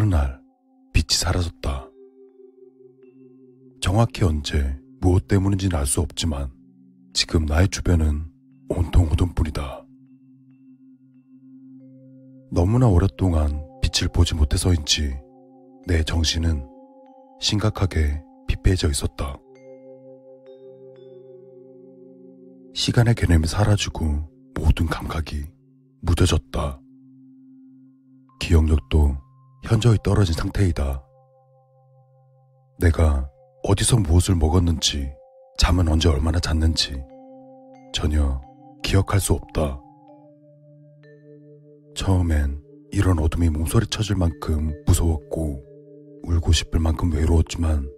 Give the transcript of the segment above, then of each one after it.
어느 날 빛이 사라졌다. 정확히 언제 무엇 때문인지는 알 수 없지만 지금 나의 주변은 온통 어둠뿐이다. 너무나 오랫동안 빛을 보지 못해서인지 내 정신은 심각하게 피폐해져 있었다. 시간의 개념이 사라지고 모든 감각이 무뎌졌다. 기억력도 현저히 떨어진 상태이다. 내가 어디서 무엇을 먹었는지, 잠은 언제 얼마나 잤는지 전혀 기억할 수 없다. 처음엔 이런 어둠이 몸소리 쳐질 만큼 무서웠고 울고 싶을 만큼 외로웠지만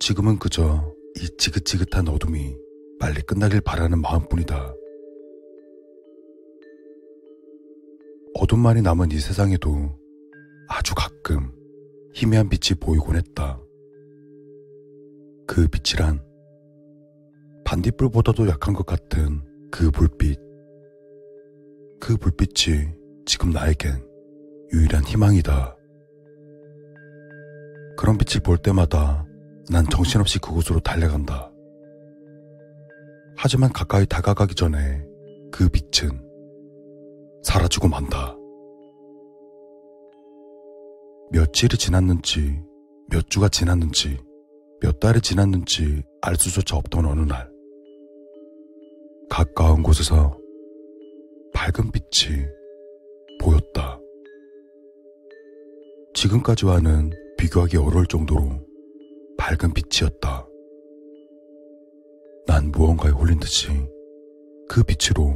지금은 그저 이 지긋지긋한 어둠이 빨리 끝나길 바라는 마음뿐이다. 어둠만이 남은 이 세상에도 아주 가끔 희미한 빛이 보이곤 했다. 그 빛이란 반딧불보다도 약한 것 같은 그 불빛. 그 불빛이 지금 나에겐 유일한 희망이다. 그런 빛을 볼 때마다 난 정신없이 그곳으로 달려간다. 하지만 가까이 다가가기 전에 그 빛은 사라지고 만다. 며칠이 지났는지, 몇 주가 지났는지, 몇 달이 지났는지 알 수조차 없던 어느 날, 가까운 곳에서 밝은 빛이 보였다. 지금까지와는 비교하기 어려울 정도로 밝은 빛이었다. 난 무언가에 홀린 듯이 그 빛으로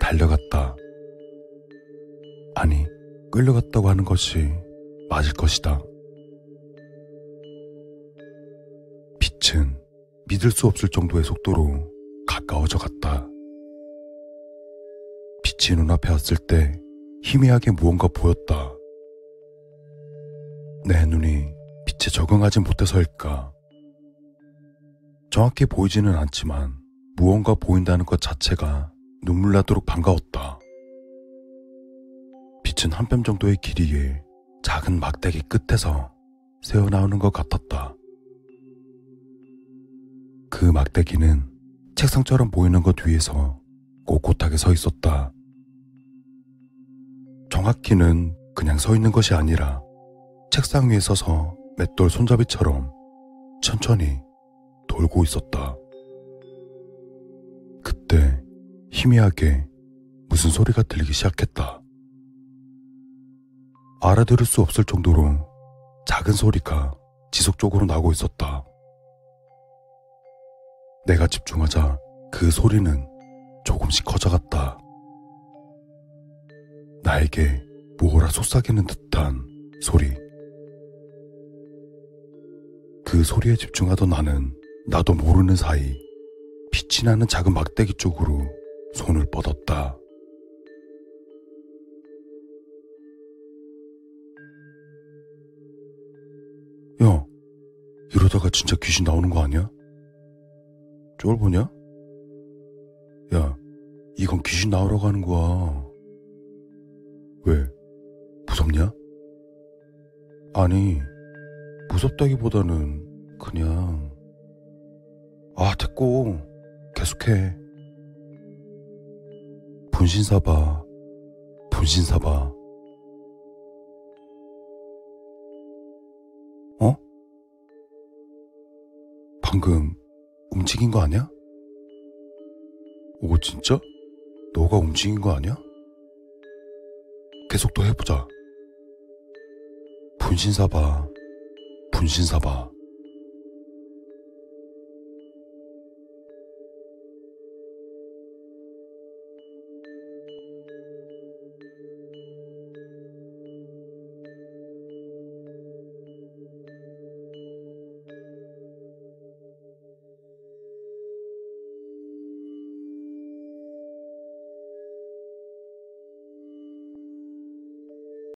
달려갔다. 아니, 끌려갔다고 하는 것이 맞을 것이다. 빛은 믿을 수 없을 정도의 속도로 가까워져 갔다. 빛이 눈앞에 왔을 때 희미하게 무언가 보였다. 내 눈이 빛에 적응하지 못해서일까. 정확히 보이지는 않지만 무언가 보인다는 것 자체가 눈물 나도록 반가웠다. 빛은 한 뼘 정도의 길이에 작은 막대기 끝에서 새어나오는 것 같았다. 그 막대기는 책상처럼 보이는 것 위에서 꼿꼿하게 서 있었다. 정확히는 그냥 서 있는 것이 아니라 책상 위에 서서 맷돌 손잡이처럼 천천히 돌고 있었다. 그때 희미하게 무슨 소리가 들리기 시작했다. 알아들을 수 없을 정도로 작은 소리가 지속적으로 나고 있었다. 내가 집중하자 그 소리는 조금씩 커져갔다. 나에게 무엇라 속삭이는 듯한 소리. 그 소리에 집중하던 나는 나도 모르는 사이 빛이 나는 작은 막대기 쪽으로 손을 뻗었다. 야, 이러다가 진짜 귀신 나오는 거 아니야? 쫄보냐? 야, 이건 귀신 나오라고 하는 거야. 왜? 무섭냐? 아니, 무섭다기보다는 그냥, 아, 됐고, 계속해. 분신사바, 분신사바. 방금 움직인 거 아니야? 오, 진짜? 너가 움직인 거 아니야? 계속 더 해보자. 분신사바, 분신사바.